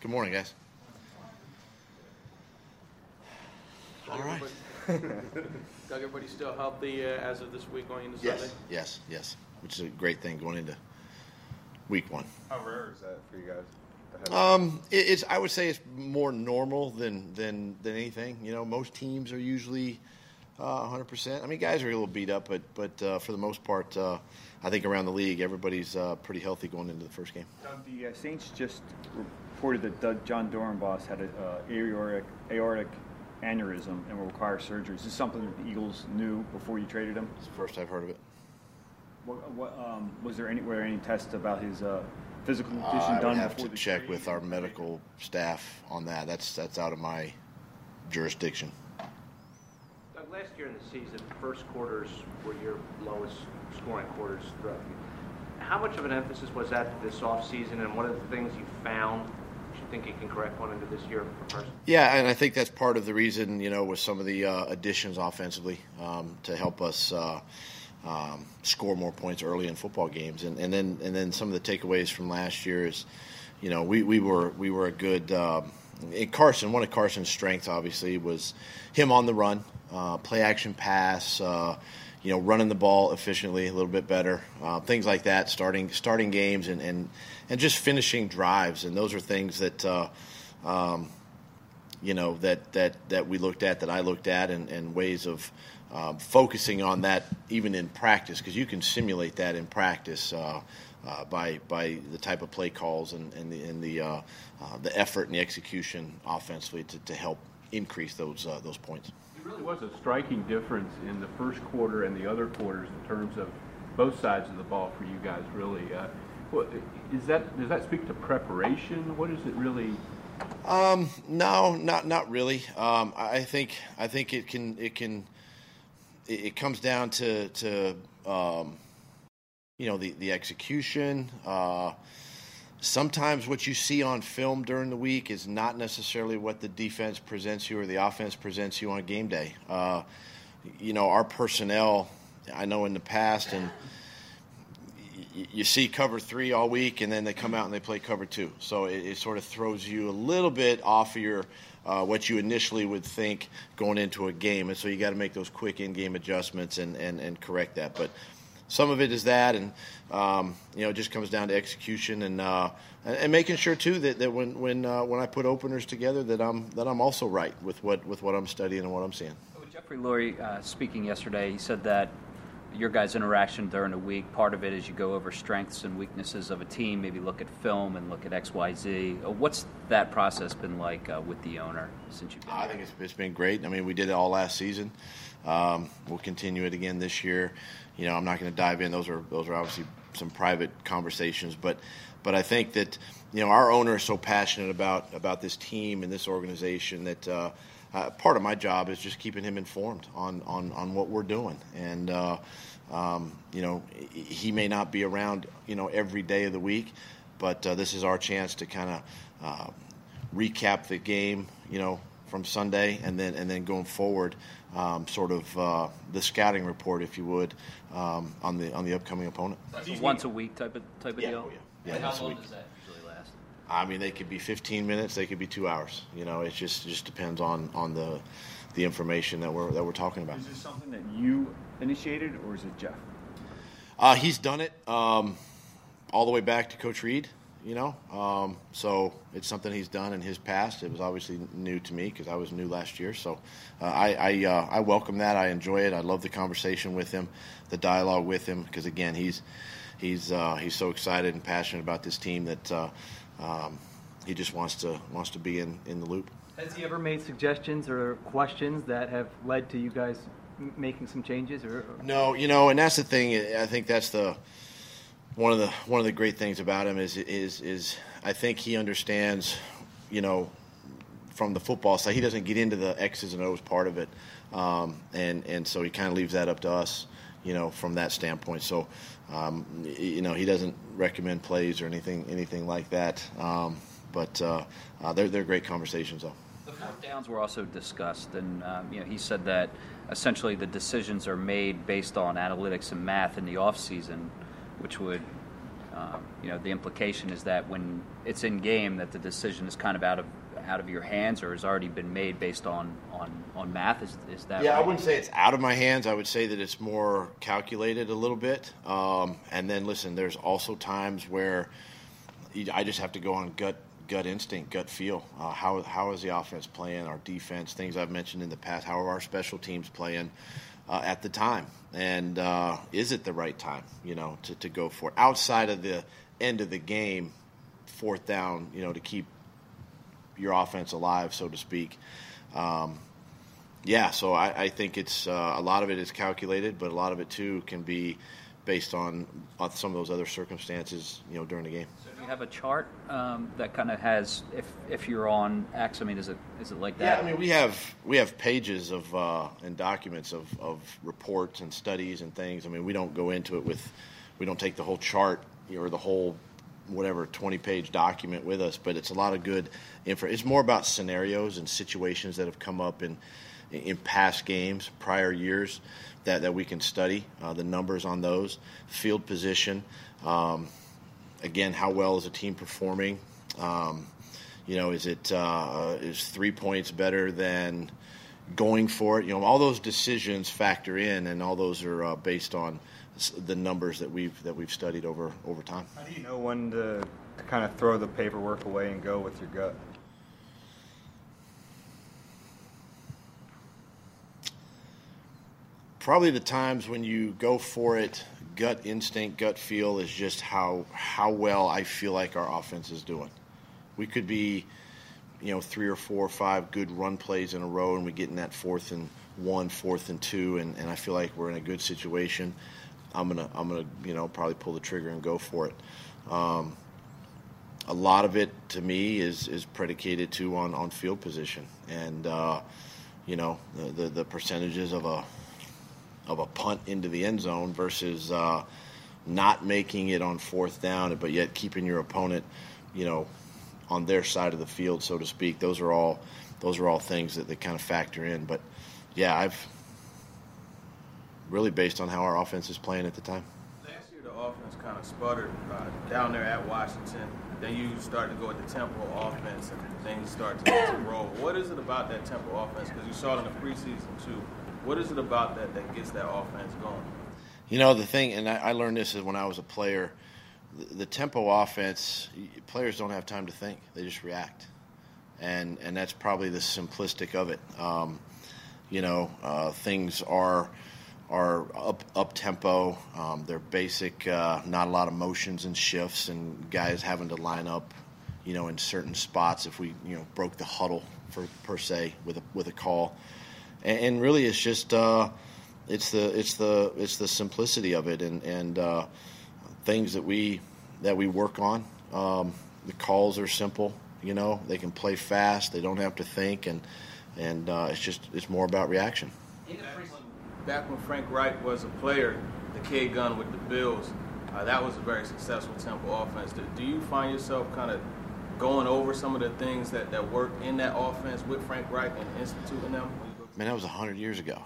Good morning, guys. All right. Doug, everybody still healthy uh, as of this week going into Yes, Sunday? yes, yes. yes. Which is a great thing going into week one. How rare is that for you guys? Um, it, it's I would say it's more normal than than than anything. You know, most teams are usually uh, 100%. I mean, guys are a little beat up, but but uh, for the most part, uh, I think around the league, everybody's uh, pretty healthy going into the first game. Doug, the uh, Saints just reported that Doug, Jon Dorenbos had an uh, aortic, aortic aneurysm and will require surgery. Is this something that the Eagles knew before you traded him? It's the first I've heard of it. What, what, um, was there any were there any tests about his uh, physical condition I done would have to check trade? with our medical staff on that. That's that's out of my jurisdiction. Last year in the season, first quarters were your lowest scoring quarters throughout. How much of an emphasis was that this offseason, and what are the things you found you think you can correct going into this year? Yeah, and I think that's part of the reason, you know, with some of the uh, additions offensively um, to help us uh, um, score more points early in football games, and, and then and then some of the takeaways from last year is, you know, we, we were we were a good. Um, Carson, one of Carson's strengths, obviously, was him on the run, uh, play action pass, uh, you know, running the ball efficiently, a little bit better, uh, things like that. Starting starting games and, and and just finishing drives, and those are things that. Uh, um, you know that that that we looked at that I looked at and, and ways of um, focusing on that even in practice because you can simulate that in practice uh, by by the type of play calls and, and the and the uh, uh, the effort and the execution offensively to, to help increase those uh, those points. It really was a striking difference in the first quarter and the other quarters in terms of both sides of the ball for you guys. Really, uh, what, is that does that speak to preparation? What is it really? Um, no, not not really. Um, I think I think it can it can it, it comes down to to um, you know the the execution. Uh, sometimes what you see on film during the week is not necessarily what the defense presents you or the offense presents you on game day. Uh, you know, our personnel. I know in the past and you see cover three all week, and then they come out and they play cover two. So it, it sort of throws you a little bit off of your uh, what you initially would think going into a game, and so you got to make those quick in-game adjustments and, and, and correct that. But some of it is that, and um, you know, it just comes down to execution and uh, and, making sure too that, that when when uh, when I put openers together, that I'm that I'm also right with what with what I'm studying and what I'm seeing. Jeffrey Lurie uh, speaking yesterday, he said that your guys' interaction during the week, part of it is you go over strengths and weaknesses of a team, maybe look at film and look at X, Y, Z. Uh, What's that process been like uh, with the owner since you've been I think it's, it's been great. I mean, we did it all last season. Um, we'll continue it again this year. You know, I'm not going to dive in. Those are those are obviously some private conversations, but but I think that you know our owner is so passionate about about this team and this organization that. Uh, uh, part of my job is just keeping him informed on, on, on what we're doing, and uh, um, you know he may not be around you know every day of the week, but uh, this is our chance to kind of uh, recap the game, you know, from Sunday, and then and then going forward, um, sort of uh, the scouting report, if you would, um, on the on the upcoming opponent. That's once a week type of type of Yeah, deal. oh, yeah. Yeah, And once a how long week. does that usually last? I mean, they could be 15 minutes, they could be two hours. You know, it just just depends on on the the information that we're that we're talking about. Is this something that you initiated, or is it Jeff? Uh, he's done it um, all the way back to Coach Reid. You know, um, so it's something he's done in his past. It was obviously new to me because I was new last year. So uh, I I, uh, I welcome that. I enjoy it. I love the conversation with him, the dialogue with him because again he's he's uh, he's so excited and passionate about this team that uh, um, he just wants to wants to be in, in the loop. Has he ever made suggestions or questions that have led to you guys m- making some changes? Or, or- No, you know, and that's the thing. I think that's the one of the one of the great things about him is is is I think he understands, you know, from the football side. He doesn't get into the X's and O's part of it, um, and and so he kind of leaves that up to us, you know, from that standpoint. So, um, you know, he doesn't recommend plays or anything anything like that. Um, but uh, uh, they're they're great conversations though. The fourth downs were also discussed, and um, you know he said that essentially the decisions are made based on analytics and math in the off season, which would Um, you know, the implication is that when it's in game, that the decision is kind of out of out of your hands, or has already been made based on on, on math. Is is that Yeah, right? I wouldn't say it's out of my hands. I would say that it's more calculated a little bit. Um, and then listen, there's also times where you- I just have to go on gut gut instinct, gut feel. Uh, how how is the offense playing? Our defense, things I've mentioned in the past. How are our special teams playing uh, at the time? And uh, is it the right time? You know, to, to go for it outside of the end of the game, fourth down. You know, to keep your offense alive, so to speak. Um, yeah, so I, I think it's uh, a lot of it is calculated, but a lot of it too can be based on, some of those other circumstances, you know, during the game. Do you have a chart um, that kind of has if if you're on X? I mean, is it is it like that? Yeah. I mean we have we have pages of uh, and documents of, of reports and studies and things. I mean we don't go into it with we don't take the whole chart or the whole whatever 20 page document with us, but it's a lot of good info. It's more about scenarios and situations that have come up in in past games, prior years that, that we can study uh, the numbers on those, field position. Um, again, how well is a team performing? Um, you know, is it uh, is three points better than going for it? You know, all those decisions factor in, and all those are uh, based on the numbers that we've that we've studied over over time. How do you know when to, to kind of throw the paperwork away and go with your gut? Probably the times when you go for it, gut instinct, gut feel is just how how well I feel like our offense is doing. We could be, you know, three or four or five good run plays in a row, and we get in that fourth and one, fourth and two, and, and I feel like we're in a good situation. I'm gonna I'm gonna you know probably pull the trigger and go for it. Um, a lot of it to me is is predicated too on, on field position and uh, you know the, the the percentages of a of a punt into the end zone versus uh, not making it on fourth down, but yet keeping your opponent, you know, on their side of the field, so to speak. Those are all those are all things that, that kind of factor in. But yeah, I've really based on how our offense is playing at the time. Last year, the offense kind of sputtered uh, down there at Washington. Then you start to go with the tempo offense, and things start to, to roll. What is it about that tempo offense? Because you saw it in the preseason too. What is it about that that gets that offense going? You know the thing, and I, I learned this is when I was a player. The, the tempo offense, players don't have time to think; they just react, and and that's probably the simplistic of it. Um, you know, uh, things are are up up tempo. Um, they're basic, uh, not a lot of motions and shifts, and guys having to line up, you know, in certain spots. If we you know broke the huddle for per se with a with a call, and, and really it's just uh, it's the it's the it's the simplicity of it, and and uh, things that we that we work on. Um, the calls are simple, you know. They can play fast. They don't have to think, and and uh, it's just it's more about reaction. Back when Frank Reich was a player, the K gun with the Bills, uh, that was a very successful tempo offense. Do, do you find yourself kind of going over some of the things that, that work in that offense with Frank Reich and instituting them? When you Man, that was hundred years ago.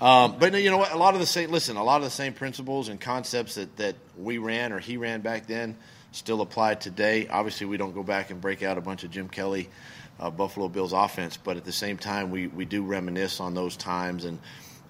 Um, but you know what? A lot of the same. Listen, a lot of the same principles and concepts that, that we ran or he ran back then still apply today. Obviously, we don't go back and break out a bunch of Jim Kelly, uh, Buffalo Bills offense, but at the same time, we, we do reminisce on those times and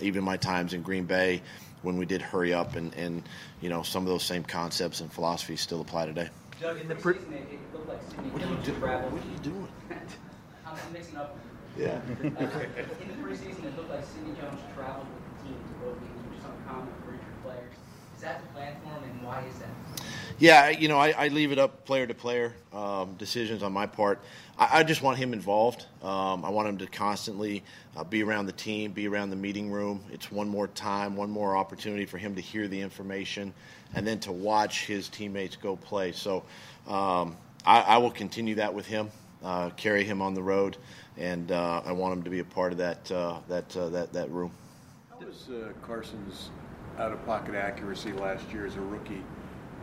even my times in Green Bay when we did hurry up and, and you know some of those same concepts and philosophies still apply today. Doug, in the pre- preseason, it, it looked like Sidney What are you Jones doing? What are you doing? I'm I'm mixing up. Yeah. Uh, in the preseason, it looked like Sidney Jones traveled with the team to both games, which is uncommon for injured players. Is that the plan for him, and why is that? Yeah, you know, I, I leave it up player to player um, decisions on my part. I, I just want him involved. Um, I want him to constantly uh, be around the team, be around the meeting room. It's one more time, one more opportunity for him to hear the information, and then to watch his teammates go play. So um, I, I will continue that with him, uh, carry him on the road, and uh, I want him to be a part of that uh, that uh, that that room. How was uh, Carson's out of pocket accuracy last year as a rookie,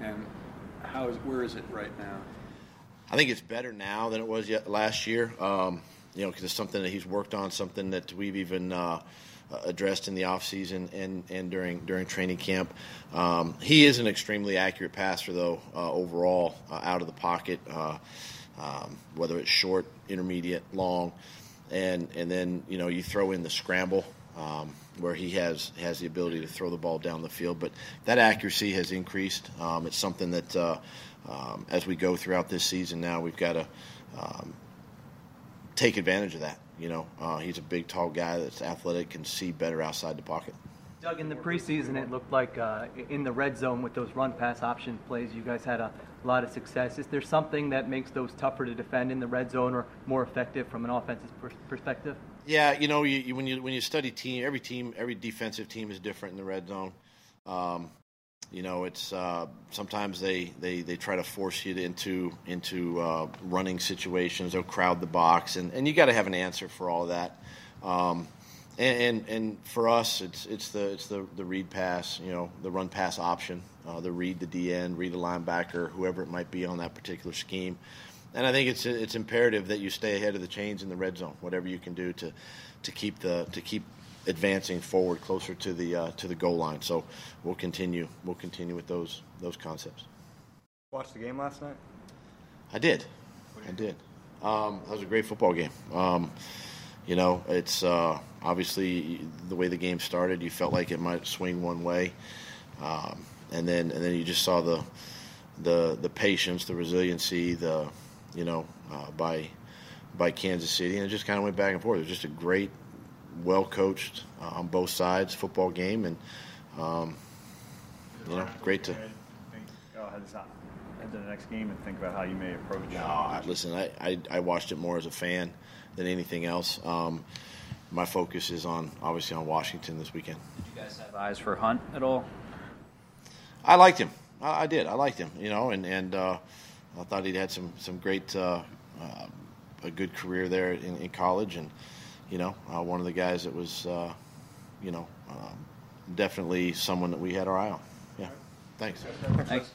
and how is where is it right now? I think it's better now than it was yet last year. Um, you know, because it's something that he's worked on, something that we've even uh, uh, addressed in the offseason and and during during training camp. Um, he is an extremely accurate passer, though uh, overall uh, out of the pocket, uh, um, whether it's short, intermediate, long, and and then you know you throw in the scramble. Um, where he has has the ability to throw the ball down the field, but that accuracy has increased. Um, it's something that uh, um, as we go throughout this season now, we've got to um, take advantage of that. You know, uh, he's a big, tall guy that's athletic, can see better outside the pocket. Doug, in the preseason, it looked like uh, in the red zone with those run pass option plays, you guys had a lot of success. Is there something that makes those tougher to defend in the red zone or more effective from an offensive per- perspective? Yeah, you know, you, you, when you when you study team, every team, every defensive team is different in the red zone. Um, you know, it's uh, sometimes they, they, they try to force you into into uh, running situations. They'll crowd the box, and, and you got to have an answer for all that. Um, and, and, and for us, it's it's the it's the, the read pass, you know, the run pass option, uh, the read the DN, read the linebacker, whoever it might be on that particular scheme. And I think it's it's imperative that you stay ahead of the chains in the red zone, whatever you can do to to keep the to keep advancing forward closer to the uh, to the goal line. So we'll continue we'll continue with those those concepts. Watch the game last night. I did, I did. Um, that was a great football game. Um, you know, it's uh, obviously the way the game started. You felt like it might swing one way, um, and then and then you just saw the the the patience, the resiliency, the you know uh, by by Kansas City, and it just kind of went back and forth. It was just a great well coached uh, on both sides football game, and um, you know, great to. Go ahead to the next game and think about how you may approach. No, I, listen, I, I, I watched it more as a fan than anything else. Um, my focus is on obviously on Washington this weekend. Did you guys have eyes for Hunt at all? I liked him. I, I did. I liked him. You know, and and uh, I thought he'd had some some great uh, uh, a good career there in, in college, and you know, uh, one of the guys that was, uh, you know, um, definitely someone that we had our eye on. Yeah. Thanks. Thanks.